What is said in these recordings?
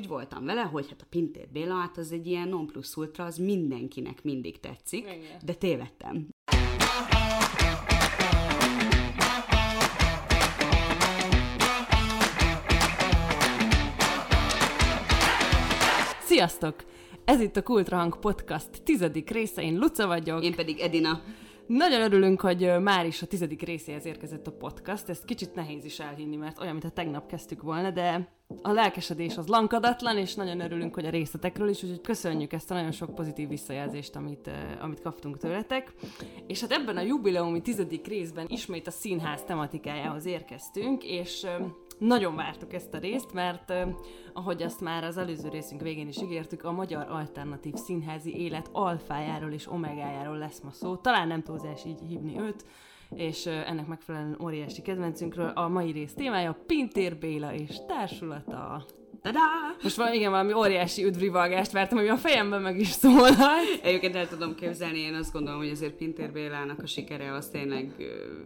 úgy voltam vele, hogy hát a Pintér Béla, hát az egy ilyen non plus ultra, az mindenkinek mindig tetszik, Igen. de tévedtem. Sziasztok! Ez itt a Kultrahang Podcast tizedik része, én Luca vagyok. Én pedig Edina. Nagyon örülünk, hogy már is a tizedik részéhez érkezett a podcast. Ezt kicsit nehéz is elhinni, mert olyan, mintha tegnap kezdtük volna, de a lelkesedés az lankadatlan, és nagyon örülünk, hogy a részletekről is, úgyhogy köszönjük ezt a nagyon sok pozitív visszajelzést, amit, amit kaptunk tőletek. És hát ebben a jubileumi tizedik részben ismét a színház tematikájához érkeztünk, és nagyon vártuk ezt a részt, mert ahogy azt már az előző részünk végén is ígértük, a magyar alternatív színházi élet alfájáról és omegájáról lesz ma szó. Talán nem túlzás így hívni őt, és ennek megfelelően óriási kedvencünkről a mai rész témája Pintér Béla és társulata. Tada! Most van igen valami óriási üdvrivalgást vártam, ami a fejemben meg is szólalt. Egyébként el tudom képzelni, én azt gondolom, hogy azért Pintér Bélának a sikere az tényleg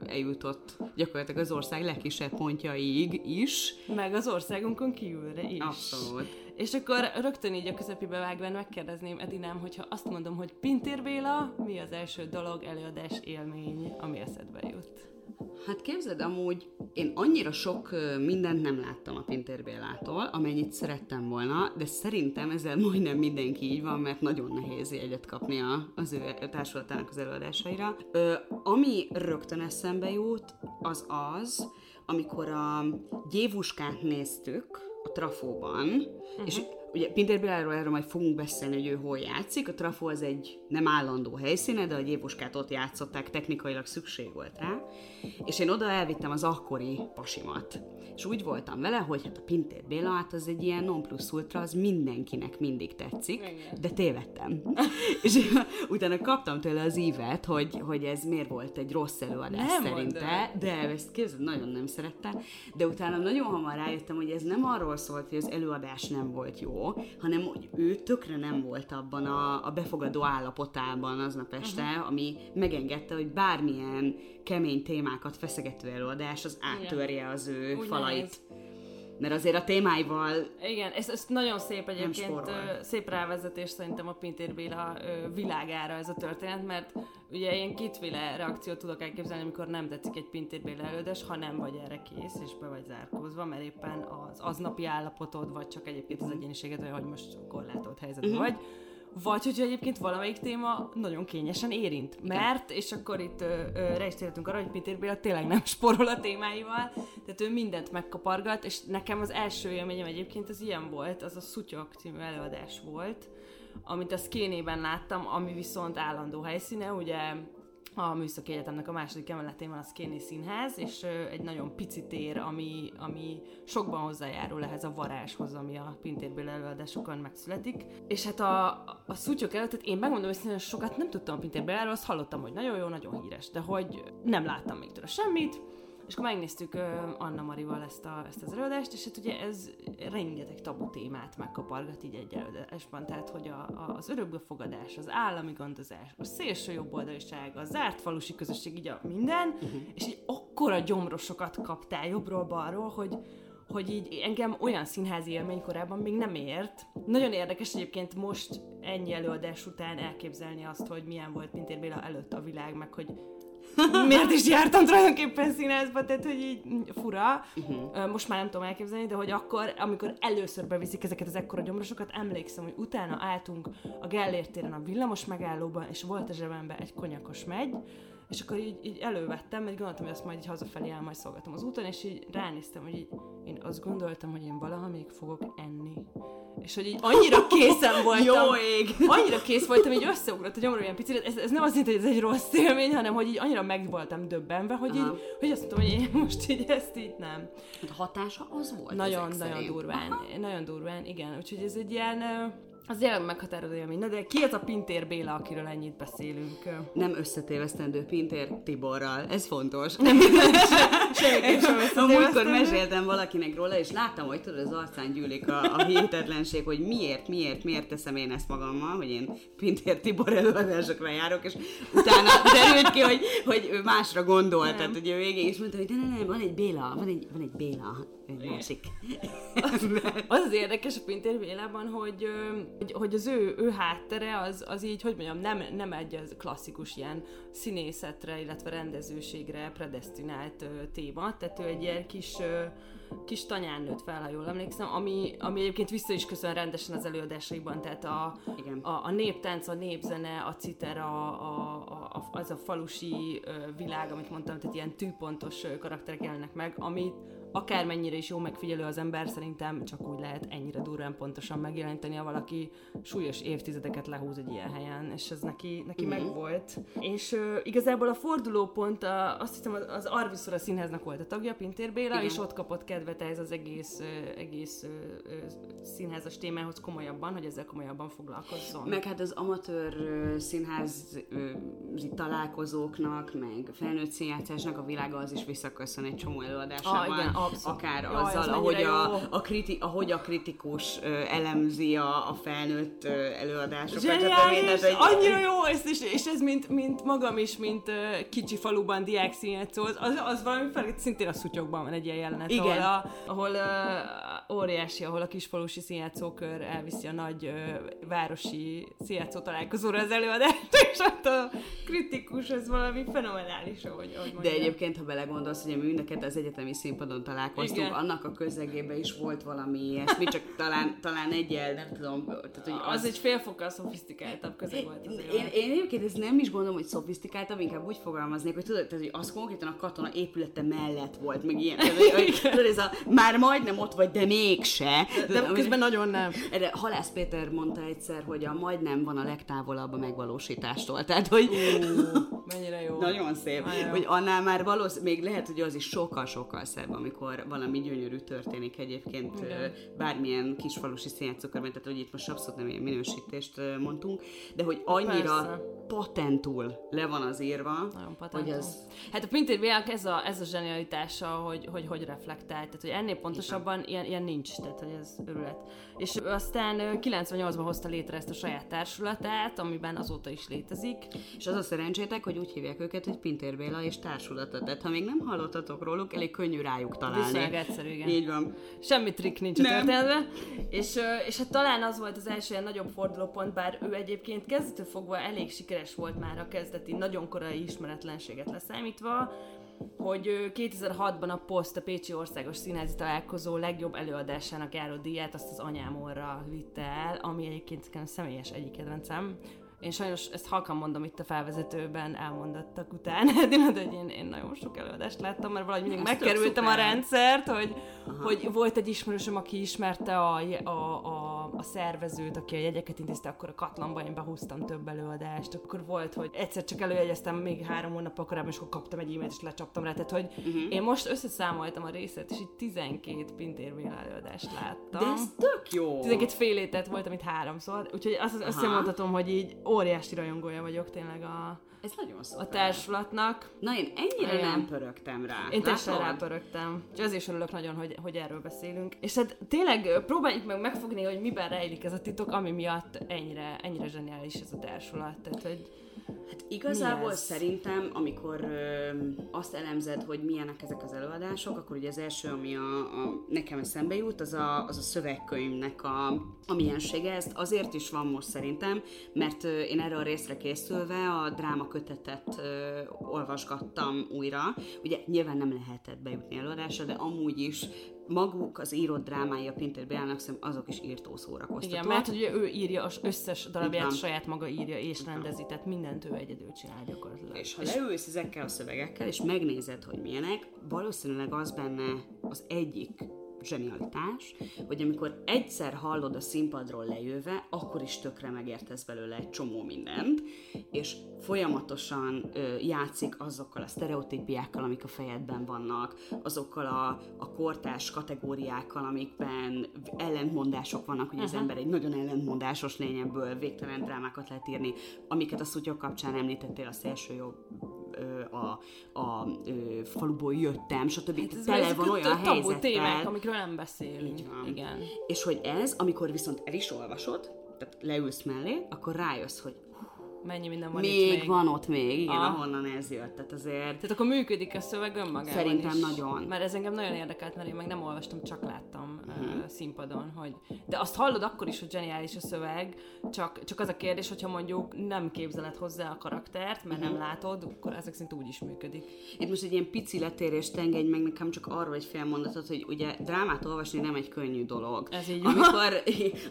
eljutott gyakorlatilag az ország legkisebb pontjaiig is. Meg az országunkon kívülre is. Abszolút. És akkor rögtön így a közepébe vágván megkérdezném Edinám, hogyha azt mondom, hogy Pintér Béla, mi az első dolog, előadás, élmény, ami eszedbe jut? Hát képzeld, amúgy én annyira sok mindent nem láttam a Pintér Bélától, amennyit szerettem volna, de szerintem ezzel majdnem mindenki így van, mert nagyon nehéz jegyet kapni az ő társulatának az előadásaira. Ö, ami rögtön eszembe jut, az az, amikor a gyévuskát néztük a Trafóban, uh-huh. és ugye Pintér Béláról erről majd fogunk beszélni, hogy ő hol játszik. A Trafó az egy nem állandó helyszíne, de a gyévuskát ott játszották, technikailag szükség volt rá. És én oda elvittem az akkori pasimat. És úgy voltam vele, hogy hát a Pintér Béla, hát az egy ilyen non plus ultra, az mindenkinek mindig tetszik, de tévedtem. és utána kaptam tőle az ívet, hogy, hogy ez miért volt egy rossz előadás Nem szerinte, de ezt képzeld, nagyon nem szerette, de utána nagyon hamar rájöttem, hogy ez nem arról szólt, hogy az előadás nem volt jó, hanem hogy ő tökre nem volt abban a, a befogadó állapotában aznap este, uh-huh. ami megengedte, hogy bármilyen kemény témákat feszegető előadás az áttörje az ő Úgy falait. nehéz. Mert azért a témáival Igen, ez, ez nagyon szép egyébként, szép rávezetés szerintem a Pintér Béla világára ez a történet, mert ugye én kétféle reakciót tudok elképzelni, amikor nem tetszik egy Pintér Béla előadás, ha nem vagy erre kész, és be vagy zárkózva, mert éppen az aznapi állapotod, vagy csak egyébként az egyéniséged olyan, hogy most korlátolt helyzetben vagy, vagy hogyha egyébként valamelyik téma nagyon kényesen érint. Mert, és akkor itt ö, ö, rá is térhetünk arra, hogy Pintér Béla tényleg nem sporol a témáival, tehát ő mindent megkapargat, és nekem az első élményem egyébként az ilyen volt, az a Szutyok című előadás volt, amit a Szkénében láttam, ami viszont állandó helyszíne, ugye a Műszaki Egyetemnek a második emeletén van a Szkéni Színház, és egy nagyon pici tér, ami, ami sokban hozzájárul ehhez a varázshoz, ami a Pintér Béla előadásokon megszületik. És hát a, a szutyok előtt, tehát én megmondom hogy sokat nem tudtam a Pintér Béláról, azt hallottam, hogy nagyon jó, nagyon híres, de hogy nem láttam még tőle semmit, és akkor megnéztük Anna Marival ezt, a, ezt az előadást, és hát ugye ez rengeteg tabu témát megkapargat így egy előadásban, tehát hogy a, a, az örökbefogadás, az állami gondozás, a szélső jobboldaliság, a zárt falusi közösség, így a minden, uh-huh. és így akkora gyomrosokat kaptál jobbról-balról, hogy hogy így engem olyan színházi élmény korábban még nem ért. Nagyon érdekes egyébként most ennyi előadás után elképzelni azt, hogy milyen volt Pintér Béla előtt a világ, meg hogy miért is jártam tulajdonképpen színházba, tehát hogy így fura. Uh-huh. Most már nem tudom elképzelni, de hogy akkor, amikor először beviszik ezeket az ekkora gyomrosokat, emlékszem, hogy utána álltunk a Gellért téren a villamos megállóban, és volt a zsebemben egy konyakos megy, és akkor így, így elővettem, mert gondoltam, hogy azt majd így hazafelé el majd szolgatom az úton, és így ránéztem, hogy így, én azt gondoltam, hogy én valaha még fogok enni. És hogy így annyira készen voltam. Jó ég! Annyira kész voltam, így összeugrott a gyomrom ilyen picit. Ez, ez nem azt jelenti, hogy ez egy rossz élmény, hanem hogy így annyira meg voltam döbbenve, hogy, így, Aha. hogy azt mondtam, hogy én most így ezt így nem. Hát a hatása az volt Nagyon, nagyon szerint. durván. Nagyon durván, igen. Úgyhogy ez egy ilyen, az jelenleg meghatározó élmény. Na de ki az a Pintér Béla, akiről ennyit beszélünk? Nem összetévesztendő Pintér Tiborral, ez fontos. Sem A múltkor meséltem valakinek róla, és láttam, hogy tudod, az arcán gyűlik a, a hihetetlenség, hogy miért, miért, miért teszem én ezt magammal, hogy én Pintér Tibor előadásokra járok, és utána derült ki, hogy, hogy ő másra gondolt, tehát hogy ő végig is mondta, hogy de ne, ne, van egy Béla, van egy, van egy Béla. egy másik. az az érdekes a Pintér Bélában, hogy, hogy, hogy az ő, ő háttere az, az így, hogy mondjam, nem, nem egy az klasszikus ilyen színészetre, illetve rendezőségre predestinált téma, tehát ő egy ilyen kis kis tanyán fel, ha jól emlékszem, ami, ami egyébként vissza is köszön rendesen az előadásaiban, tehát a, Igen. a, a néptánc, a népzene, a citer, a, a, a, az a falusi világ, amit mondtam, tehát ilyen tűpontos karakterek jelennek meg, amit akármennyire is jó megfigyelő az ember, szerintem csak úgy lehet ennyire durván pontosan megjelenteni, ha valaki súlyos évtizedeket lehúz egy ilyen helyen, és ez neki, neki mm-hmm. megvolt. És uh, igazából a fordulópont, a, azt hiszem az, az Arviszora színháznak volt a tagja, Pintér Béla, Igen. és ott kapott kedvet ez az egész, uh, egész uh, uh, színházas témához komolyabban, hogy ezzel komolyabban foglalkozzon. Meg hát az amatőr uh, színház uh, találkozóknak, meg felnőtt színjátszásnak a világa az is visszaköszön egy csomó előadásában. Ah, igen, Abszolút. akár Jaj, azzal, ahogy a, a, kriti, ahogy a kritikus elemzi a, a felnőtt előadásokat. Zseniális, egy... annyira jó, és, és, és ez mint, mint magam is, mint kicsi faluban diák színjátszó, az, az, az valami fel, szintén a szutyokban van egy ilyen jelenet, Igen. ahol, a, ahol uh, óriási, ahol a kisfalusi színjátszókör elviszi a nagy uh, városi színjátszó találkozóra az előadást, és ott a kritikus, ez valami fenomenális, ahogy, ahogy De egyébként, ha belegondolsz, hogy a mindeket az egyetemi színpadon találkoztunk, Igen. annak a közegében is volt valami ilyesmi, csak talán, talán egyel, nem tudom. Tehát, hogy az... az egy félfokkal szofisztikáltabb közeg volt. Az én, én, egyébként ezt nem is gondolom, hogy szofisztikáltabb, inkább úgy fogalmaznék, hogy tudod, tehát, hogy az konkrétan a katona épülete mellett volt, meg ilyen. Tehát, hogy, tudod, ez a már majdnem ott vagy, de mégse. De, de közben nagyon nem. Erre Halász Péter mondta egyszer, hogy a majdnem van a legtávolabb a megvalósítástól. Tehát, hogy... Uh, mennyire jó. Nagyon szép. Nagyon. Hogy annál már valószínűleg, még lehet, hogy az is sokkal-sokkal szebb, amikor valami gyönyörű történik egyébként Igen. bármilyen kisfalusi színjátszókörben, tehát hogy itt most abszolút nem ilyen minősítést mondtunk, de hogy annyira Persze. patentul le van az írva, hogy az... Hát a Pintér Bianc ez a, ez a zsenialitása, hogy, hogy hogy reflektál, tehát hogy ennél pontosabban ilyen, ilyen nincs, tehát hogy ez örület. És aztán 98-ban hozta létre ezt a saját társulatát, amiben azóta is létezik. És az a szerencsétek, hogy úgy hívják őket, hogy Pintér Béla és társulata. Tehát ha még nem hallottatok róluk, elég könnyű rájuk találni. Viszonylag egyszerű, igen. Így van. Semmi trikk nincs a történetben. És, és hát talán az volt az első ilyen nagyobb fordulópont, bár ő egyébként kezdetől fogva elég sikeres volt már a kezdeti, nagyon korai ismeretlenséget leszámítva, hogy 2006-ban a Post a Pécsi Országos Színházi Találkozó legjobb előadásának járó díját azt az anyámorra vitte el, ami egyébként személyes egyik kedvencem. Én sajnos ezt halkan mondom itt a felvezetőben, elmondottak utána, de én, én nagyon sok előadást láttam, mert valahogy mindig megkerültem a rendszert, hogy, hogy volt egy ismerősöm, aki ismerte a, a, a, a szervezőt, aki a jegyeket intézte, akkor a Katlanban én behúztam több előadást, akkor volt, hogy egyszer csak előjegyeztem még három hónap korábban, és akkor kaptam egy e-mailt, és lecsaptam rá, tehát hogy uh-huh. én most összeszámoltam a részét, és így 12 Pintér előadást láttam. De ez tök jó! 12 fél étet volt, amit háromszor, úgyhogy azt, azt mondhatom, hogy így óriási rajongója vagyok tényleg a, ez nagyon szuper. A társulatnak. Na én ennyire Igen. nem pörögtem rá. Én teljesen rápörögtem. És azért is örülök nagyon, hogy, hogy erről beszélünk. És hát tényleg próbáljuk meg megfogni, hogy miben rejlik ez a titok, ami miatt ennyire, ennyire zseniális ez a társulat. Tehát, hogy Hát igazából szerintem, amikor ö, azt elemzed, hogy milyenek ezek az előadások, akkor ugye az első, ami a, a nekem eszembe jut, az a, az a szövegkönyvnek a, a miensége. Ezt azért is van most szerintem, mert ö, én erre a részre készülve a dráma kötetet ö, olvasgattam újra. Ugye nyilván nem lehetett bejutni előadásra, de amúgy is maguk az írott drámái a Pinter Beának azok is írtó szórakoztatóak. Igen, mert hogy ő írja az összes darabját, saját maga írja és rendezi, tehát mindent ő egyedül csinál gyakorlatilag. És ha leülsz ezekkel a szövegekkel, és megnézed, hogy milyenek, valószínűleg az benne az egyik zsenialitás, hogy amikor egyszer hallod a színpadról lejöve, akkor is tökre megértesz belőle egy csomó mindent, és folyamatosan ö, játszik azokkal a sztereotípiákkal, amik a fejedben vannak, azokkal a, a kortás kategóriákkal, amikben ellentmondások vannak, hogy az ember egy nagyon ellentmondásos lényebből végtelen drámákat lehet írni, amiket a szutyok kapcsán említettél, a szélső jobb a, a, faluból jöttem, stb. Hát tele van olyan helyzettel. témák, amikről nem beszélünk. Így van. Igen. És hogy ez, amikor viszont el is olvasod, tehát leülsz mellé, akkor rájössz, hogy Mennyi minden van még, itt még. van ott még, igen, Ah. ahonnan ez jött. Tehát azért Tehát akkor működik a szöveg önmagában Szerintem is. nagyon. Mert ez engem nagyon érdekelt, mert én meg nem olvastam, csak láttam Mhm. uh, színpadon, hogy... De azt hallod akkor is, hogy zseniális a szöveg, csak, csak az a kérdés, hogyha mondjuk nem képzeled hozzá a karaktert, mert Mhm. nem látod, akkor ezek szerint úgy is működik. Itt most egy ilyen pici letérést engedj meg nekem csak arról egy fél mondatot, hogy ugye drámát olvasni nem egy könnyű dolog. Ez így amikor,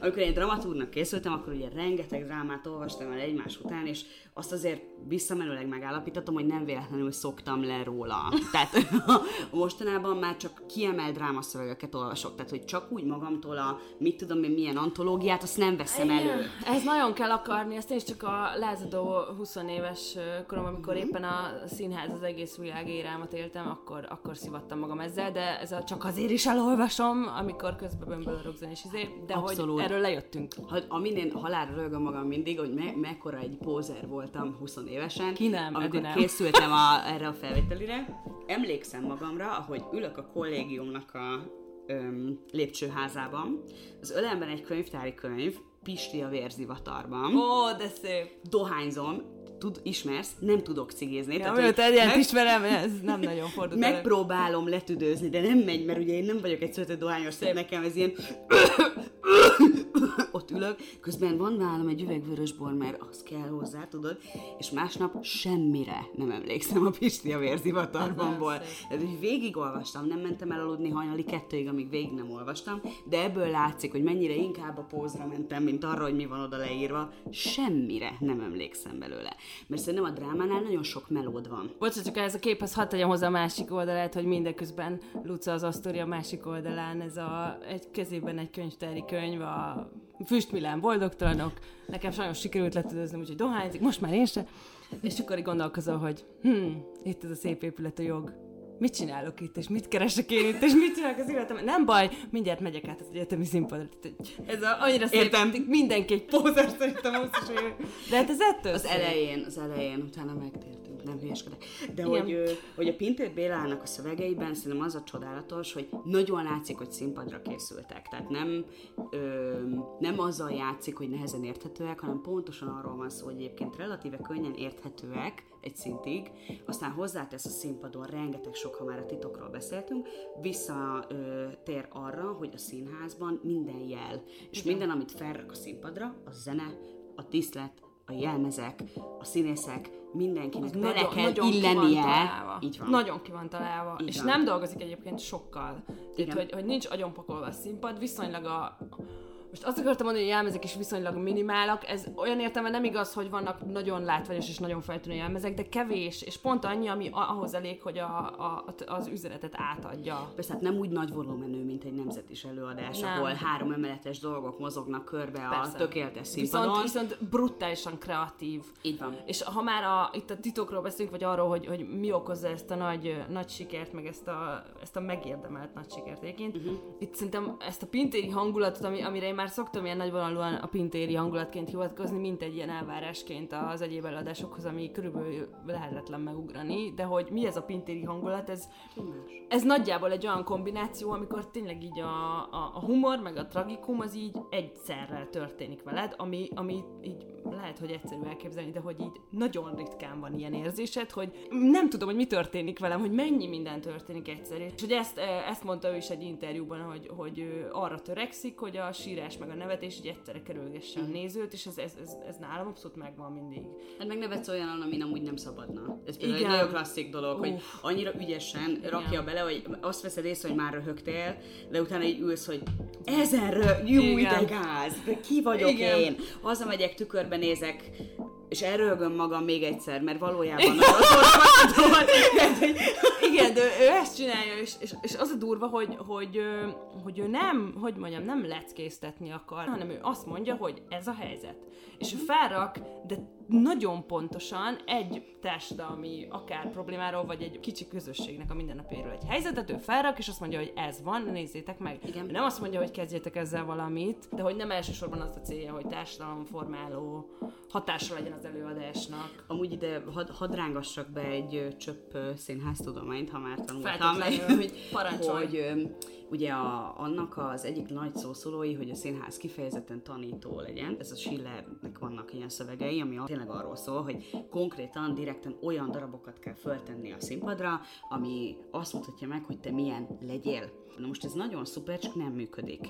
amikor én dramatúrnak készültem, akkor ugye rengeteg drámát olvastam el egymás után, és azt azért visszamenőleg megállapítottam, hogy nem véletlenül szoktam le róla. Tehát mostanában már csak kiemelt drámaszövegeket olvasok, tehát hogy csak úgy magamtól a mit tudom én milyen antológiát, azt nem veszem elő. Ez nagyon kell akarni, ezt én is csak a lázadó 20 éves koromban, amikor Mhm. éppen a színház az egész világ érámat éltem, akkor, akkor szivattam magam ezzel, de ez a csak azért is elolvasom, amikor közben bömböl a rögzön és izé, de Abszolút. hogy erről lejöttünk. Ha, amin én halálra rögöm magam mindig, hogy me, mekkora egy pózer voltam 20 évesen. Ki nem, amikor nem. készültem a, erre a felvételire. Emlékszem magamra, ahogy ülök a kollégiumnak a öm, lépcsőházában. Az ölemben egy könyvtári könyv, Pisti a vérzivatarban. Ó, de szép! Dohányzom, tud, ismersz, nem tudok cigizni. Ja, hogy mióta Ediát meg- ismerem, ez nem nagyon fordult elő. Megpróbálom letüdőzni, de nem megy, mert ugye én nem vagyok egy született dohányos, tehát nekem ez ilyen ott ülök, közben van nálam egy üvegvörös bor, mert az kell hozzá, tudod, és másnap semmire nem emlékszem a Pisti a szép. Tehát, végigolvastam, nem mentem el aludni hajnali kettőig, amíg végig nem olvastam, de ebből látszik, hogy mennyire inkább a pózra mentem, mint arra, hogy mi van oda leírva. Semmire nem emlékszem belőle. Mert szerintem a drámánál nagyon sok melód van. Bocsánat, csak ez a képhez hadd tegyem hozzá a másik oldalát, hogy mindeközben Luca az Asztori a másik oldalán, ez a, egy kezében egy könyvtári könyv, a Füstmilán boldogtalanok. Nekem sajnos sikerült letudözni, úgyhogy dohányzik, most már én se. És akkor így gondolkozol, hogy hm, itt ez a szép épület a jog. Mit csinálok itt, és mit keresek én itt, és mit csinálok az életem? Nem baj, mindjárt megyek át az egyetemi színpadra. Ez a, annyira szép, Értem. mindenki egy pózer szerintem 20 év. De hát ez ettől Az szép. elején, az elején, utána megtértünk, nem hülyeskedek. De Igen. hogy, hogy a Pintér Bélának a szövegeiben szerintem az a csodálatos, hogy nagyon látszik, hogy színpadra készültek. Tehát nem, ö, nem azzal játszik, hogy nehezen érthetőek, hanem pontosan arról van szó, hogy egyébként relatíve könnyen érthetőek egy szintig, aztán hozzátesz a színpadon rengeteg sok, ha már a titokról beszéltünk, visszatér arra, hogy a színházban minden jel, és minden, amit felrak a színpadra, a zene, a díszlet, a jelmezek, a színészek, mindenkinek bele nagyon, kell nagyon illenie. Így van. Nagyon ki van találva. Így és van. nem dolgozik egyébként sokkal. Tehát, hogy, hogy nincs agyonpakolva a színpad, viszonylag a... Most azt akartam mondani, hogy jelmezek is viszonylag minimálak, ez olyan értelme nem igaz, hogy vannak nagyon látványos és nagyon feltűnő jelmezek, de kevés, és pont annyi, ami a- ahhoz elég, hogy a, a, az üzenetet átadja. Persze, hát nem úgy nagy volumenű, mint egy nemzetis előadás, Nem. ahol három emeletes dolgok mozognak körbe Persze. a tökéletes színpadon. Viszont, viszont brutálisan kreatív. Így van. És ha már a, itt a titokról beszélünk, vagy arról, hogy, hogy mi okozza ezt a nagy, nagy sikert, meg ezt a, ezt a megérdemelt nagy sikert egyébként, uh-huh. itt szerintem ezt a pintéri hangulatot, ami, amire én már szoktam ilyen nagyvonalúan a pintéri hangulatként hivatkozni, mint egy ilyen elvárásként az egyéb előadásokhoz, ami körülbelül lehetetlen megugrani, de hogy mi ez a pintéri hangulat, ez, ez nagyjából egy olyan kombináció, amikor tényleg így a, a, a humor, meg a tragikum az így egyszerre történik veled, ami, ami így lehet, hogy egyszerű elképzelni, de hogy így nagyon ritkán van ilyen érzésed, hogy nem tudom, hogy mi történik velem, hogy mennyi minden történik egyszerre. És hogy ezt, eh, ezt mondta ő is egy interjúban, hogy, hogy arra törekszik, hogy a sírás meg a nevetés így egyszerre kerülgesse a nézőt, és ez, ez, ez, ez nálam abszolút megvan mindig. Hát meg nevetsz olyan, ami amúgy nem szabadna. Ez például Igen. egy nagyon klasszik dolog, hogy Uff. annyira ügyesen rakja bele, hogy azt veszed észre, hogy már röhögtél, de utána így ülsz, hogy ezen rög, jó, de gáz, de ki vagyok Igen. én? Hazamegyek, tükörbe nézek, és elrögöm magam még egyszer, mert valójában. Tehát, hogy Igen, de ő ezt csinálja, és, és, és az a durva, hogy, hogy, hogy ő nem, hogy mondjam, nem leckésztetni akar, hanem ő azt mondja, hogy ez a helyzet. És ő felrak, de nagyon pontosan egy társadalmi akár problémáról, vagy egy kicsi közösségnek a mindennapjairól egy helyzetet, ő felrak, és azt mondja, hogy ez van, nézzétek meg. Igen. Nem azt mondja, hogy kezdjétek ezzel valamit, de hogy nem elsősorban az a célja, hogy társadalomformáló hatása legyen az előadásnak. Amúgy ide had, hadd rángassak be egy csöpp színháztudományt, ha már tanultam. Feltétlenül. hogy, hogy ugye a, annak az egyik nagy szószólói, hogy a színház kifejezetten tanító legyen. Ez a Schillernek vannak ilyen szövegei, ami tényleg arról szól, hogy konkrétan, direkten olyan darabokat kell föltenni a színpadra, ami azt mutatja meg, hogy te milyen legyél. Na most ez nagyon szuper, csak nem működik.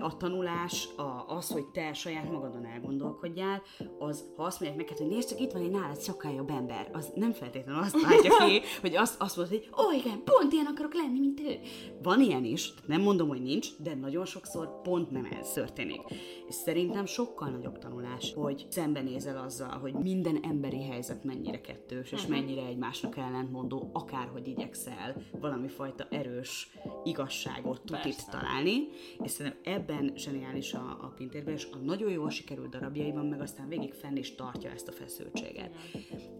A tanulás, a, az, hogy te saját magadon elgondolkodjál, az, ha azt mondják neked, hogy nézd csak, itt van egy nálad sokkal jobb ember, az nem feltétlenül azt látja ki, hogy azt, azt mondod, hogy ó, igen, pont ilyen akarok lenni, mint ő. Van ilyen is, nem mondom, hogy nincs, de nagyon sokszor pont nem ez történik. És szerintem sokkal nagyobb tanulás, hogy szembenézel azzal, hogy minden emberi helyzet mennyire kettős, és mennyire egymásnak ellentmondó, akárhogy igyekszel valami fajta erős, igaz igazságot itt találni, és szerintem ebben zseniális a, a Pintérben, és a nagyon jól sikerült darabjaiban, meg aztán végig fenn is tartja ezt a feszültséget.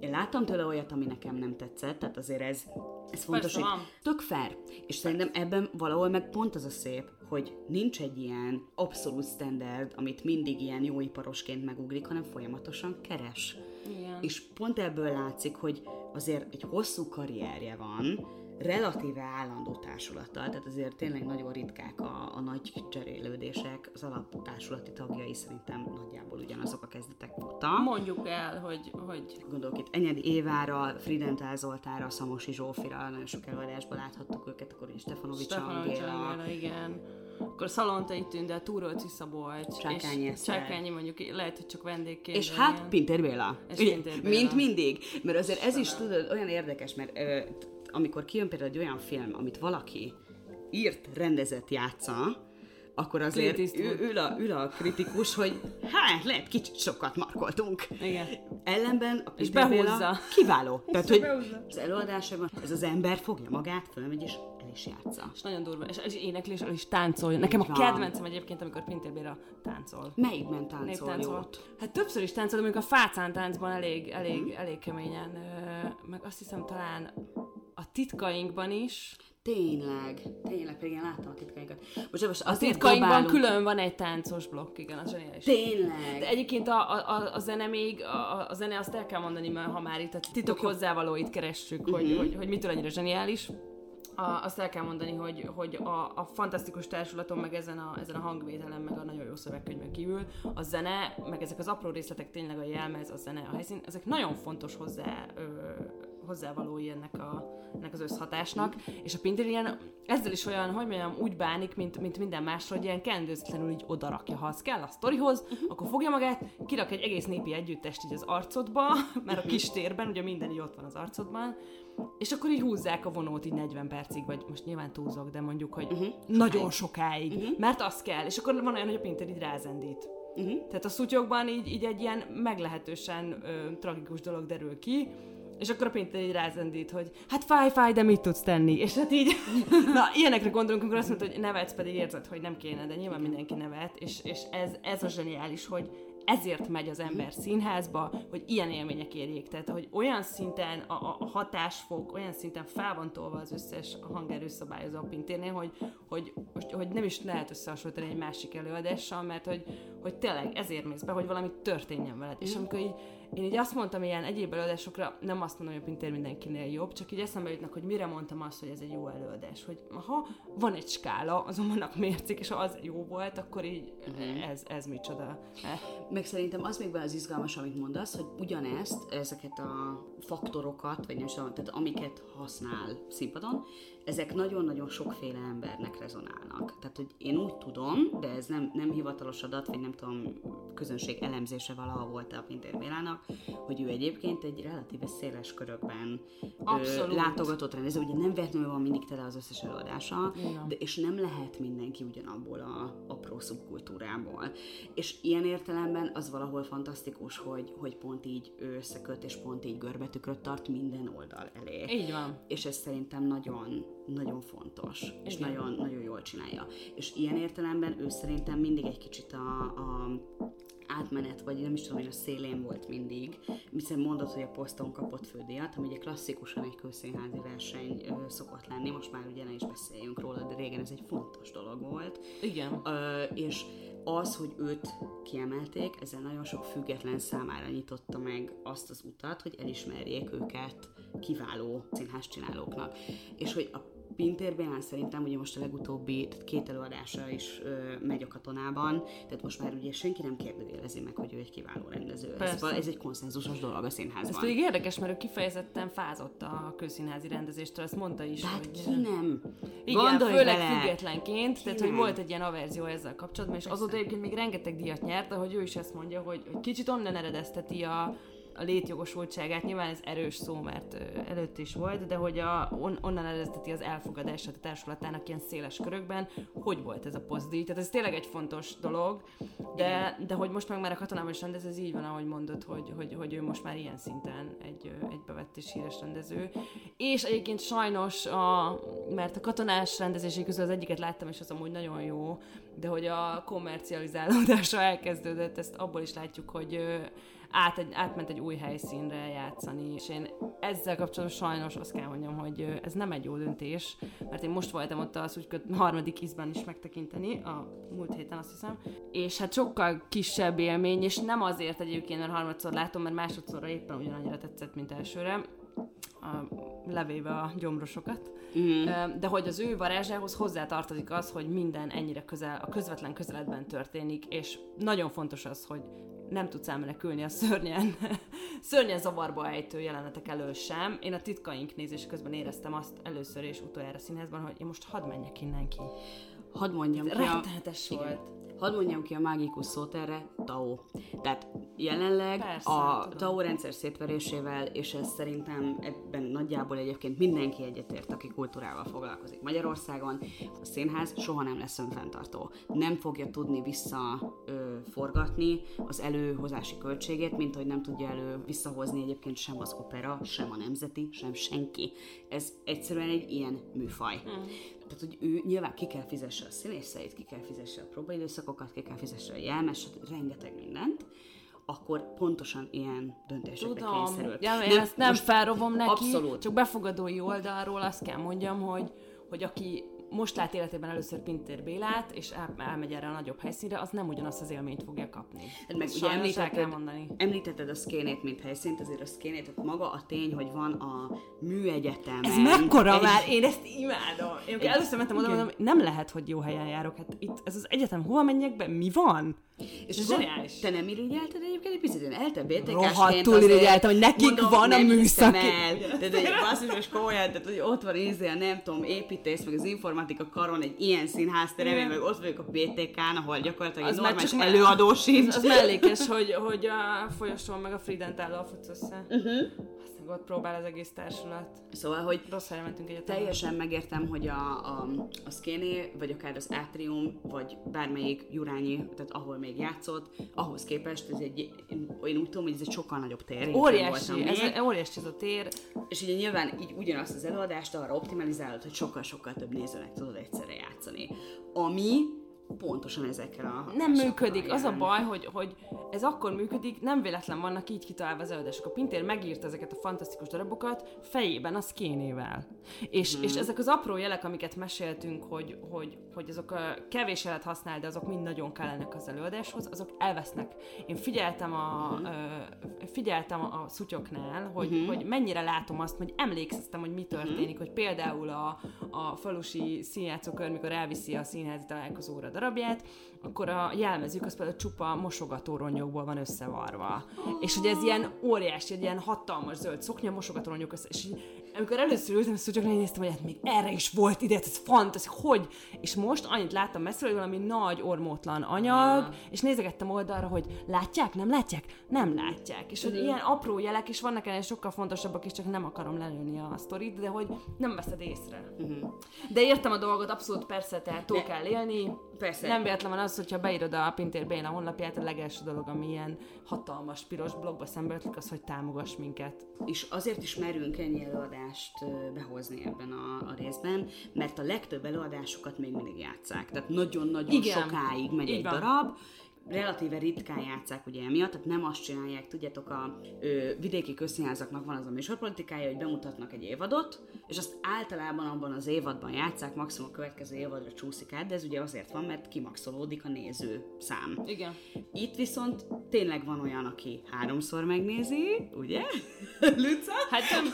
Én láttam tőle olyat, ami nekem nem tetszett, tehát azért ez, ez fontos, Persze, hogy tök fair, és szerintem ebben valahol meg pont az a szép, hogy nincs egy ilyen abszolút standard, amit mindig ilyen jóiparosként megugrik, hanem folyamatosan keres. Igen. És pont ebből látszik, hogy azért egy hosszú karrierje van, relatíve állandó társulattal, tehát azért tényleg nagyon ritkák a, a nagy cserélődések, az alaptársulati tagjai szerintem nagyjából ugyanazok a kezdetek óta. Mondjuk el, hogy... hogy... Gondolok itt Enyedi Évára, Fridentál Zoltára, Szamosi Zsófira, nagyon sok előadásban láthattuk őket, akkor is Stefanovics Stefanovics Angéla. igen. Akkor Szalontai Tünde, Túrolci Szabolcs, Csákányi és Csákányi mondjuk lehet, hogy csak vendégként. És hát Pintér Béla. És Pintér Béla. Mint mindig. Mert azért ez is tudod, olyan érdekes, mert ö, amikor kijön például egy olyan film, amit valaki írt, rendezett, játsza, akkor azért ül, ül, a, ül a kritikus, hogy hát lehet kicsit sokat markoltunk. Igen. Ellenben a és behúzza. kiváló. Tehát, hogy az előadásában ez az ember fogja magát, fölmegy és el is játsza. És nagyon durva. És, és énekli, és táncolja. Nekem a kedvencem egyébként, amikor Pintér Béla táncol. Melyikben táncol, táncol? Jót? Hát többször is táncol, de mondjuk a fácán táncban elég, elég, hmm. elég keményen. Meg azt hiszem talán a titkainkban is. Tényleg, tényleg, pedig én láttam a titkainkat. Most, most a titkainkban dobálunk. külön van egy táncos blokk, igen, az zseniális. Tényleg. De egyébként a, a, a zene még, a, a zene azt el kell mondani, mert ha már itt a titok hozzávalóit keressük, uh-huh. hogy, mhm. hogy, hogy mitől annyira zseniális. A, azt el kell mondani, hogy, hogy a, a fantasztikus társulaton, meg ezen a, ezen a hangvételen, meg a nagyon jó szövegkönyvön kívül, a zene, meg ezek az apró részletek, tényleg a jelmez, a zene, a helyszín, ezek nagyon fontos hozzá ö, hozzávalói ennek, a, ennek az összhatásnak, és a Pinter ilyen, ezzel is olyan, hogy mondjam, úgy bánik, mint, mint minden másról, hogy ilyen kendőzletlenül így odarakja, ha az kell a sztorihoz, akkor fogja magát, kirak egy egész népi együttest így az arcodba, mert a kis térben, ugye minden így ott van az arcodban, és akkor így húzzák a vonót így 40 percig, vagy most nyilván túlzok, de mondjuk, hogy uh-huh. nagyon sokáig, uh-huh. mert az kell, és akkor van olyan, hogy a Pinter így rázendít. Uh-huh. Tehát a szutyokban így, így egy ilyen meglehetősen ö, tragikus dolog derül ki, és akkor a Pinter így rázendít, hogy hát fáj, fáj, de mit tudsz tenni? És hát így, na, ilyenekre gondolunk, amikor azt mondta, hogy nevetsz, pedig érzed, hogy nem kéne, de nyilván mindenki nevet, és, és ez, ez a zseniális, hogy ezért megy az ember színházba, hogy ilyen élmények érjék. Tehát, hogy olyan szinten a, a hatásfok, olyan szinten fel van tolva az összes hangerőszabályozó a pintérnél, hogy, hogy, hogy, hogy nem is lehet összehasonlítani egy másik előadással, mert hogy, hogy tényleg ezért mész be, hogy valami történjen veled. És amikor így én így azt mondtam ilyen egyéb előadásokra, nem azt mondom, hogy a Pintér mindenkinél jobb, csak így eszembe jutnak, hogy mire mondtam azt, hogy ez egy jó előadás. Hogy ha van egy skála, azon vannak mércik, és ha az jó volt, akkor így uh-huh. ez, ez micsoda. Meg szerintem az még be az izgalmas, amit mondasz, hogy ugyanezt, ezeket a faktorokat, vagy nem is tehát amiket használ színpadon, ezek nagyon-nagyon sokféle embernek rezonálnak. Tehát, hogy én úgy tudom, de ez nem, nem hivatalos adat, vagy nem tudom, közönség elemzése valahol volt a Pintér Bélának, hogy ő egyébként egy relatíve széles körökben Abszolút. látogatott rendező, ugye nem vetnül van mindig tele az összes előadása, de, és nem lehet mindenki ugyanabból a apró szubkultúrából. És ilyen értelemben az valahol fantasztikus, hogy, hogy pont így ő összeköt, és pont így görbetükröt tart minden oldal elé. Így van. És ez szerintem nagyon nagyon fontos, Igen. és nagyon, nagyon jól csinálja. És ilyen értelemben ő szerintem mindig egy kicsit a, a átmenet, vagy nem is tudom, hogy a szélén volt mindig, hiszen mondod, hogy a poszton kapott fődíjat, ami ugye klasszikusan egy közszínházi verseny ö, szokott lenni, most már ugye ne is beszéljünk róla, de régen ez egy fontos dolog volt. Igen. Ö, és az, hogy őt kiemelték, ezzel nagyon sok független számára nyitotta meg azt az utat, hogy elismerjék őket kiváló színház csinálóknak. És hogy a Pintér Bélán szerintem ugye most a legutóbbi tehát két előadása is ö, megy a katonában, tehát most már ugye senki nem kérdőjelezi meg, hogy ő egy kiváló rendező. Ez, ez egy konszenzusos dolog a színházban. Ez pedig érdekes, mert ő kifejezetten fázott a közszínházi rendezéstől, ezt mondta is, De hát hogy... ki nem? Igen, Gondolj főleg bele! függetlenként, tehát hogy nem? volt egy ilyen averzió ezzel kapcsolatban, és azóta egyébként még rengeteg díjat nyert, de hogy ő is ezt mondja, hogy, hogy kicsit onnan eredezteti a, a létjogosultságát, nyilván ez erős szó, mert előtt is volt, de hogy a, on, onnan eredezteti az elfogadását a társulatának ilyen széles körökben, hogy volt ez a pozdíj. Tehát ez tényleg egy fontos dolog, de, de hogy most meg már a katonában is rendez, ez így van, ahogy mondod, hogy, hogy, hogy ő most már ilyen szinten egy, egy bevett és híres rendező. És egyébként sajnos, a, mert a katonás rendezései közül az egyiket láttam, és az amúgy nagyon jó, de hogy a kommercializálódása elkezdődött, ezt abból is látjuk, hogy át egy, átment egy új helyszínre játszani, és én ezzel kapcsolatban sajnos azt kell mondjam, hogy ez nem egy jó döntés, mert én most voltam ott az úgy harmadik ízben is megtekinteni, a múlt héten azt hiszem, és hát sokkal kisebb élmény, és nem azért egyébként, mert harmadszor látom, mert másodszorra éppen ugyanannyira tetszett, mint elsőre, a, levéve a gyomrosokat. Mm. De hogy az ő varázsához hozzátartozik az, hogy minden ennyire közel, a közvetlen közeledben történik, és nagyon fontos az, hogy nem tudsz elmenekülni a szörnyen, szörnyen zavarba ejtő jelenetek elől sem. Én a titkaink nézés közben éreztem azt először és utoljára színházban, hogy én most hadd menjek innen ki. Hadd mondjam ki a... Rettenetes Igen. Hadd mondjam ki a mágikus szót erre, TAO. Tehát jelenleg Persze, a tudom. TAO rendszer szétverésével, és ez szerintem ebben nagyjából egyébként mindenki egyetért, aki kultúrával foglalkozik Magyarországon, a színház soha nem lesz önfenntartó. Nem fogja tudni visszaforgatni az előhozási költségét, mint hogy nem tudja elő visszahozni egyébként sem az opera, sem a nemzeti, sem senki. Ez egyszerűen egy ilyen műfaj. Hmm. Tehát, hogy ő nyilván ki kell fizesse a színészeit, ki kell fizesse a próbaidőszakokat, ki kell fizesse a jelmes, rengeteg mindent, akkor pontosan ilyen döntésekre Tudom, kényszerül. ja, én ezt nem most felrobom neki, abszolút. csak befogadói oldalról azt kell mondjam, hogy, hogy aki most lát életében először Pintér Bélát, és el, elmegy erre a nagyobb helyszínre, az nem ugyanazt az élményt fogja kapni. Hát meg ugye említetted, mondani. említetted a szkénét, mint helyszínt, azért a szkénét, tehát maga a tény, hogy van a műegyetemen. Ez mekkora egy- már? Én ezt imádom. Én Egy- először mentem oda, mondom, nem lehet, hogy jó helyen járok. Hát itt, ez az egyetem, hova menjek be? Mi van? És Ez zseniális. Te nem irigyelted egyébként egy picit? Én eltem Rohadtul irigyeltem, hogy nekik van a műszaki- El. Tehát egy basszus komolyan, tehát hogy ott van izé a nem tudom, építész, meg az informatika karon egy ilyen színházterem, én Igen. meg ott vagyok a BTK-n, ahol gyakorlatilag egy Az már normális előadó sincs. Az, az mellékes, hogy, hogy a folyosón meg a Frident álló futsz össze. Uh-huh. Aztán ott próbál az egész társulat. Szóval, hogy Rossz helyre mentünk egyetemre. Teljesen megértem, hogy a, a, a Szkéné, vagy akár az Atrium, vagy bármelyik Jurányi, tehát ahol még játszott, ahhoz képest ez egy, én úgy tudom, hogy ez egy sokkal nagyobb tér. Én Óriási, ez még. óriási ez a tér. És ugye nyilván így ugyanazt az előadást arra optimalizálod, hogy sokkal-sokkal több nézőnek tudod egyszerre játszani. Ami pontosan ezekkel a Nem működik. Az a baj, hogy, hogy ez akkor működik, nem véletlen vannak így kitalálva az előadások. A Pintér megírta ezeket a fantasztikus darabokat fejében a szkénével. És, Mhm. és ezek az apró jelek, amiket meséltünk, hogy, hogy, hogy azok a kevés jelet használ, de azok mind nagyon kellenek az előadáshoz, azok elvesznek. Én figyeltem a, Mhm. ö, figyeltem a szutyoknál, hogy, hogy mennyire látom azt, hogy emlékeztem, hogy mi történik, hogy például a, a falusi színjátszókör, mikor elviszi a színházi találkozóra darabját, akkor a jelmezük az például csupa mosogatóronyokból van összevarva. És hogy ez ilyen óriási, egy ilyen hatalmas zöld szoknya, mosogatóronyok össze, és amikor először ültem a szutyoknál, így néztem, hogy hát még erre is volt ide, ez fantasztikus, hogy? És most annyit láttam messziről, hogy valami nagy ormótlan anyag, és nézegettem oldalra, hogy látják, nem látják? Nem látják. És hogy ilyen apró jelek, és vannak ennél sokkal fontosabbak is, csak nem akarom lelőni a sztorit, de hogy nem veszed észre. De értem a dolgot, abszolút persze, tehát túl kell élni. Persze. Nem véletlen van az, hogyha beírod a Pintér Béna honlapját, a legelső dolog, ami ilyen hatalmas piros blogba szembe ötlik, az, hogy támogass minket. és azért is merünk ennyi előadást behozni ebben a, a részben, mert a legtöbb előadásokat még mindig játszák. Tehát nagyon-nagyon Igen. sokáig megy Így egy van. darab, relatíve ritkán játszák ugye emiatt, tehát nem azt csinálják, tudjátok, a ö, vidéki közszínházaknak van az a műsorpolitikája, hogy bemutatnak egy évadot, és azt általában abban az évadban játszák, maximum a következő évadra csúszik át, de ez ugye azért van, mert kimaxolódik a néző szám. Igen. Itt viszont tényleg van olyan, aki háromszor megnézi, ugye? Luca? Hát nem,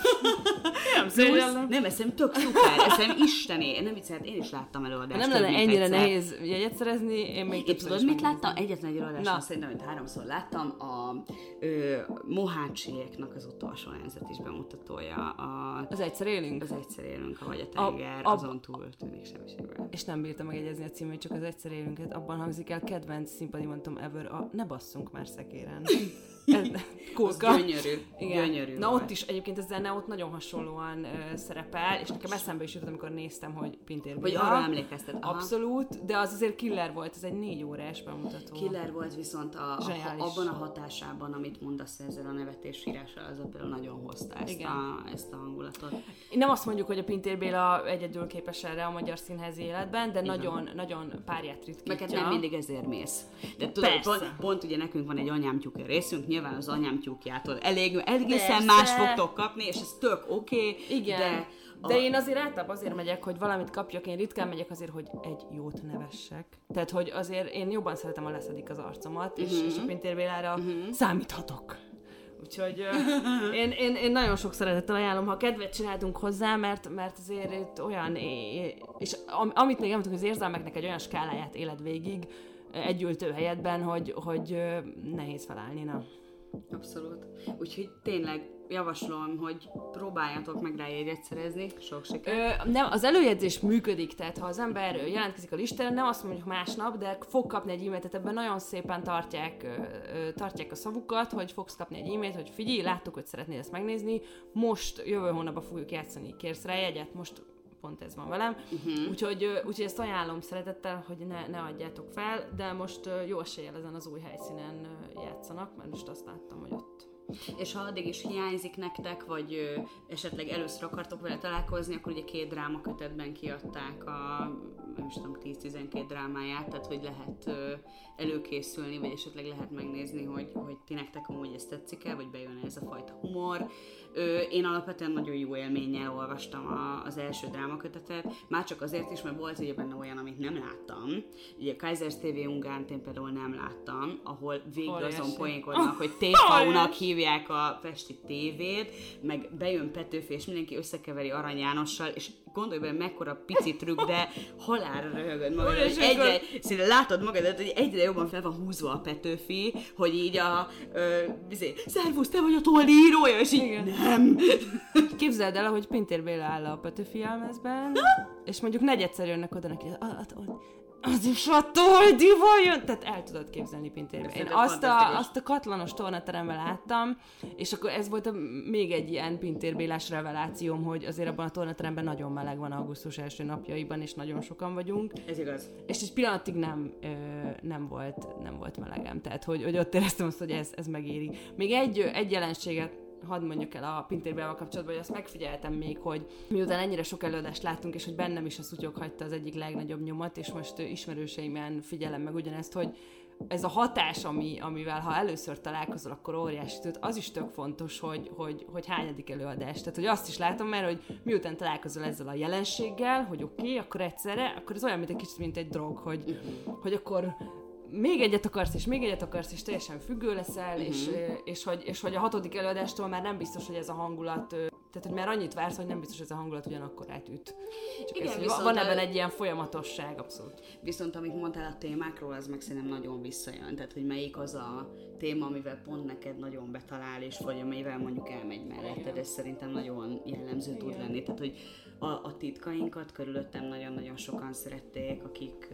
nem szégyellem. nem, szerintem tök szuper, ez szerintem istené. Én nem viccelt, én is láttam Ha előadást. nem több, lenne ennyire egyszer. nehéz jegyet szerezni, én még Én tudod, mit láttam? Egyetlen egy előadáson szerintem, amit háromszor láttam, a ö, Mohácsiéknak az utolsó nemzet is bemutatója. A, Az egyszer élünk? az egyszer élünk, ahogy a tenger, A- a- azon túl tűnik semmiségben. és nem bírtam megjegyezni a címét, csak az egyszer élünket, abban hangzik el kedvenc színpadi mondtam ever, a ne basszunk már szekéren. Ez, Az kulka. gyönyörű, gyönyörű Na volt. ott is egyébként a zene ott nagyon hasonlóan ö, szerepel, és nekem eszembe is jutott, amikor néztem, hogy Pintér Vagy arra emlékeztet. Aha. Abszolút, de az azért killer volt, ez egy négy órás bemutató. Killer volt viszont a, a, Zseniális. abban a hatásában, amit mondasz ezzel a nevetés írással, az például nagyon hozta ezt, Igen. a, ezt a hangulatot. Nem azt mondjuk, hogy a Pintér Béla egyedül képes erre a magyar színházi életben, de nagyon, nagyon párját ritkítja. Meg hát nem mindig ezért mész. De tudod, pont, pont ugye nekünk van egy anyámtyúk részünk, nyilván az anyámtyúkjától elég, egészen más fogtok kapni, és ez tök oké, okay, Igen. de De én azért általában azért megyek, hogy valamit kapjak, én ritkán megyek azért, hogy egy jót nevessek. Tehát, hogy azért én jobban szeretem, ha leszedik az arcomat, és, Mhm. és a Pintér Bélára számíthatok. Úgyhogy ö, én, én, én nagyon sok szeretettel ajánlom, ha kedvet csináltunk hozzá, mert, mert azért itt olyan, és am, amit még említünk, az érzelmeknek egy olyan skáláját éled végig, egy ültő helyetben, hogy, hogy nehéz felállni, na. Abszolút. Úgyhogy tényleg javaslom, hogy próbáljatok meg rá jegyet szerezni. Sok sikert. Ö, nem, az előjegyzés működik, tehát ha az ember jelentkezik a listára, nem azt mondjuk másnap, de fog kapni egy e-mailt, tehát ebben nagyon szépen tartják, ö, tartják a szavukat, hogy fogsz kapni egy e-mailt, hogy figyelj, láttuk, hogy szeretnél ezt megnézni, most jövő hónapban fogjuk játszani, kérsz rá jegyet, most pont ez van velem. Uh-huh. Úgyhogy, úgyhogy ezt ajánlom szeretettel, hogy ne, ne adjátok fel, de most jó eséllyel ezen az új helyszínen játszanak, mert most azt láttam, hogy ott És ha addig is hiányzik nektek, vagy ö, esetleg először akartok vele találkozni, akkor ugye két dráma kötetben kiadták a nem tudom, 10-12 drámáját, tehát hogy lehet előkészülni, vagy esetleg lehet megnézni, hogy, hogy ti nektek amúgy ez tetszik el, vagy bejön ez a fajta humor. Én alapvetően nagyon jó élménnyel olvastam a, az első drámakötetet, már csak azért is, mert volt ugye benne olyan, amit nem láttam. Ugye Kaisers TV Ungánt én például nem láttam, ahol végig Óriási. azon poénkodnak, hogy TV-nak hívják a Pesti tévét, meg bejön Petőfi, és mindenki összekeveri Arany Jánossal, és gondolj bele, mekkora pici trükk, de halálra röhögöd magad, hogy egyre, szinte látod magadat, hogy egyre jobban fel van húzva a Petőfi, hogy így a, ö, bizé, szervusz, te vagy a tolli írója, és így Igen. nem. Képzeld el, hogy Pintér Béla áll a Petőfi elmezben, és mondjuk negyedszer jönnek oda neki, "A- a- a- az is a toldival jön! Tehát el tudod képzelni Pintér Béla. Én azt a, azt a katlanos tornateremben láttam, és akkor ez volt a, még egy ilyen Pintér Bélás revelációm, hogy azért abban a tornateremben nagyon meleg van augusztus első napjaiban, és nagyon sokan vagyunk, Ez igaz. és egy pillanatig nem, ö, nem, volt, nem volt melegem. Tehát, hogy, hogy ott éreztem azt, hogy ez, ez megéri. Még egy, egy jelenséget hadd mondjuk el a Pintérbával kapcsolatban, hogy azt megfigyeltem még, hogy miután ennyire sok előadást láttunk, és hogy bennem is a szutyok hagyta az egyik legnagyobb nyomat, és most ismerőseimen figyelem meg ugyanezt, hogy ez a hatás, ami, amivel ha először találkozol, akkor óriási tud, az is tök fontos, hogy, hogy, hogy hányadik előadás. Tehát, hogy azt is látom már, hogy miután találkozol ezzel a jelenséggel, hogy oké, okay, akkor egyszerre, akkor ez olyan, mint egy kicsit, mint egy drog, hogy, hogy akkor még egyet akarsz, és még egyet akarsz, és teljesen függő leszel, uh-huh. és, és, hogy, és hogy a hatodik előadástól már nem biztos, hogy ez a hangulat, tehát hogy már annyit vársz, hogy nem biztos, hogy ez a hangulat ugyanakkor átüt. Csak Igen, ez, viszont van ebben egy ilyen folyamatosság, abszolút. Viszont amit mondtál a témákról, az meg szerintem nagyon visszajön. Tehát, hogy melyik az a téma, amivel pont neked nagyon betalál, és vagy amivel mondjuk elmegy melletted, ez szerintem nagyon jellemző tud lenni. Tehát, hogy a, a titkainkat körülöttem nagyon-nagyon sokan szerették, akik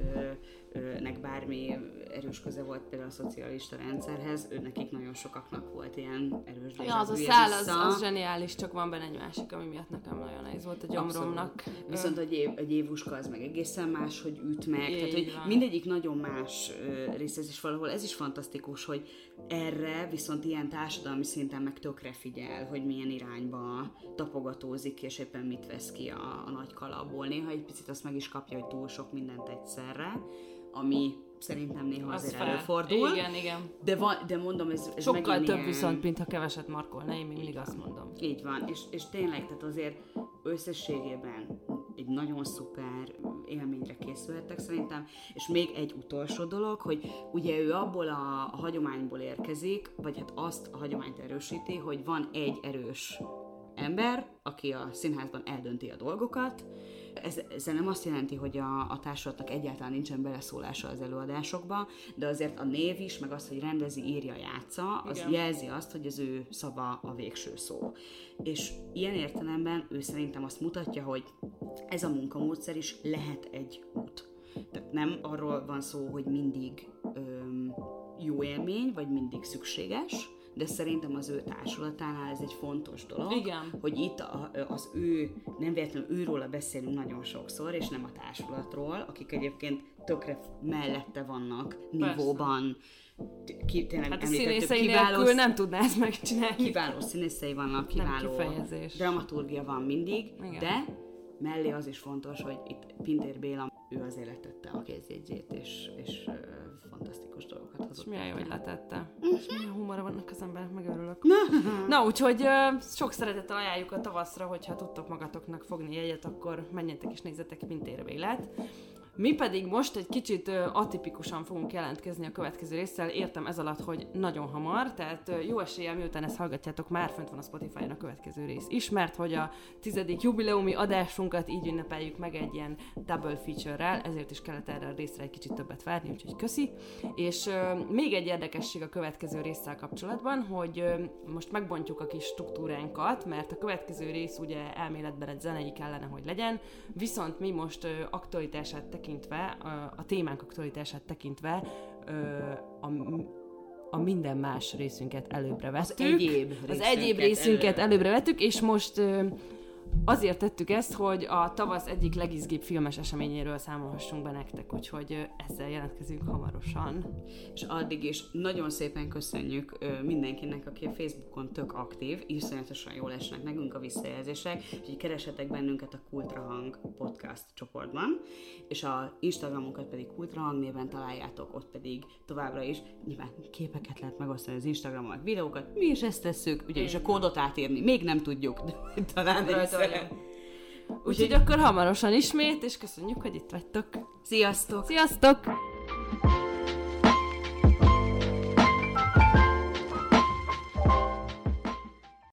nek bármi erős köze volt például a szocialista rendszerhez, ő nekik nagyon sokaknak volt ilyen erős Ja, az a szál, az, az zseniális, csak van benne egy másik, ami miatt nekem nagyon nehéz volt a gyomromnak. Abszolút. Viszont egy, év, egy évuska az meg egészen más, hogy üt meg. Így Tehát, hogy van. mindegyik nagyon más ö, rész, ez is valahol ez is fantasztikus, hogy erre viszont ilyen társadalmi szinten meg tökre figyel, hogy milyen irányba tapogatózik, és éppen mit vesz ki a, a nagy kalapból. Néha egy picit azt meg is kapja, hogy túl sok mindent egyszerre, ami szerintem néha Az azért fel. előfordul. Igen, igen. De, van, de mondom, ez, ez Sokkal több ilyen... viszont, mint ha keveset markolna, én még mindig azt mondom. Így van, és, és tényleg, tehát azért összességében egy nagyon szuper élményre készülhettek szerintem. És még egy utolsó dolog, hogy ugye ő abból a, a hagyományból érkezik, vagy hát azt a hagyományt erősíti, hogy van egy erős ember, aki a színházban eldönti a dolgokat, ez, ez nem azt jelenti, hogy a, a társulatnak egyáltalán nincsen beleszólása az előadásokba, de azért a név is, meg az, hogy rendezi, írja, játsza, az Igen. jelzi azt, hogy az ő szava a végső szó. És ilyen értelemben ő szerintem azt mutatja, hogy ez a munkamódszer is lehet egy út. Tehát nem arról van szó, hogy mindig öm, jó élmény, vagy mindig szükséges, de szerintem az ő társulatánál ez egy fontos dolog, Igen. hogy itt a, az ő, nem véletlenül őróla beszélünk nagyon sokszor, és nem a társulatról, akik egyébként tökre mellette vannak Persze. nivóban, ki, tényleg hát a színészei kiváló, nem tudná ezt megcsinálni. Kiváló színészei vannak, kiváló dramaturgia van mindig, Igen. de mellé az is fontos, hogy itt Pintér Béla, ő azért letette a kézjegyzét, és, és fantasztikus dolgokat hozott. És milyen jó, hogy letette. És milyen humora vannak az emberek, megörülök. Na, úgyhogy uh, sok szeretettel ajánljuk a tavaszra, hogyha tudtok magatoknak fogni jegyet, akkor menjetek és nézzetek Pintér Bélát. Mi pedig most egy kicsit atipikusan fogunk jelentkezni a következő résszel. Értem ez alatt, hogy nagyon hamar, tehát jó eséllyel, miután ezt hallgatjátok, már fönt van a Spotify-on a következő rész is, mert hogy a tizedik jubileumi adásunkat így ünnepeljük meg egy ilyen double feature-rel, ezért is kellett erre a részre egy kicsit többet várni, úgyhogy köszi. És még egy érdekesség a következő résszel kapcsolatban, hogy most megbontjuk a kis struktúránkat, mert a következő rész ugye elméletben egy zenei kellene, hogy legyen, viszont mi most uh, aktualitását tekintve, a, témánk aktualitását tekintve a, a minden más részünket előbbre vettük. Az egyéb Az egyéb részünket előbbre vettük, és most Azért tettük ezt, hogy a tavasz egyik legizgibb filmes eseményéről számolhassunk be nektek, úgyhogy ezzel jelentkezünk hamarosan. És addig is nagyon szépen köszönjük mindenkinek, aki a Facebookon tök aktív, iszonyatosan jól esnek nekünk a visszajelzések, úgyhogy keresetek bennünket a Kultrahang podcast csoportban, és a Instagramunkat pedig Kultrahang néven találjátok, ott pedig továbbra is nyilván képeket lehet megosztani az Instagramon, videókat, mi is ezt tesszük, ugyanis a kódot átírni még nem tudjuk, de talán. Úgyhogy Úgyhogy akkor hamarosan ismét, és köszönjük, hogy itt vagytok. Sziasztok! Sziasztok!